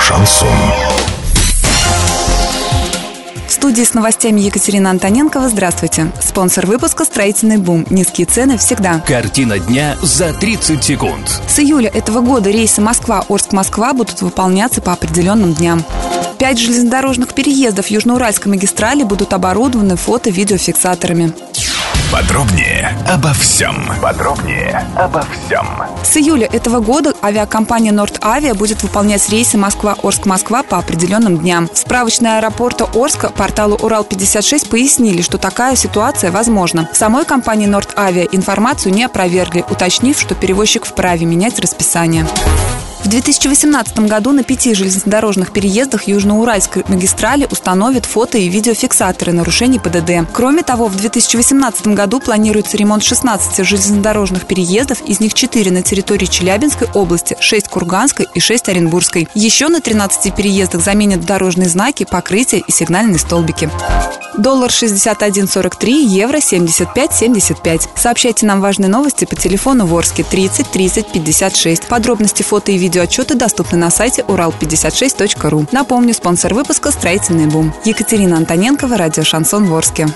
Шансон. В студии с новостями Екатерина Антоненкова. Здравствуйте. Спонсор выпуска «Строительный бум». Низкие цены всегда. Картина дня за 30 секунд. С июля этого года рейсы Москва-Орск-Москва будут выполняться по определенным дням. Пять железнодорожных переездов Южноуральской магистрали будут оборудованы фото-видеофиксаторами. Подробнее обо всем. Подробнее обо всем. С июля этого года авиакомпания Норд-Авиа будет выполнять рейсы Москва-Орск-Москва по определенным дням. В справочной аэропорта Орска порталу Урал-56 пояснили, что такая ситуация возможна. В самой компании Норд-Авиа информацию не опровергли, уточнив, что перевозчик вправе менять расписание. В 2018 году на пяти железнодорожных переездах Южноуральской магистрали установят фото- и видеофиксаторы нарушений ПДД. Кроме того, в 2018 году планируется ремонт 16 железнодорожных переездов, из них 4 на территории Челябинской области, 6 Курганской и 6 Оренбургской. Еще на 13 переездах заменят дорожные знаки, покрытия и сигнальные столбики. Доллар 61.43, евро 75.75. Сообщайте нам важные новости по телефону Ворске 30 30 56. Подробности фото и видеоотчеты доступны на сайте урал56.ру. Напомню, спонсор выпуска «Строительный бум». Екатерина Антоненкова, радио «Шансон Ворске».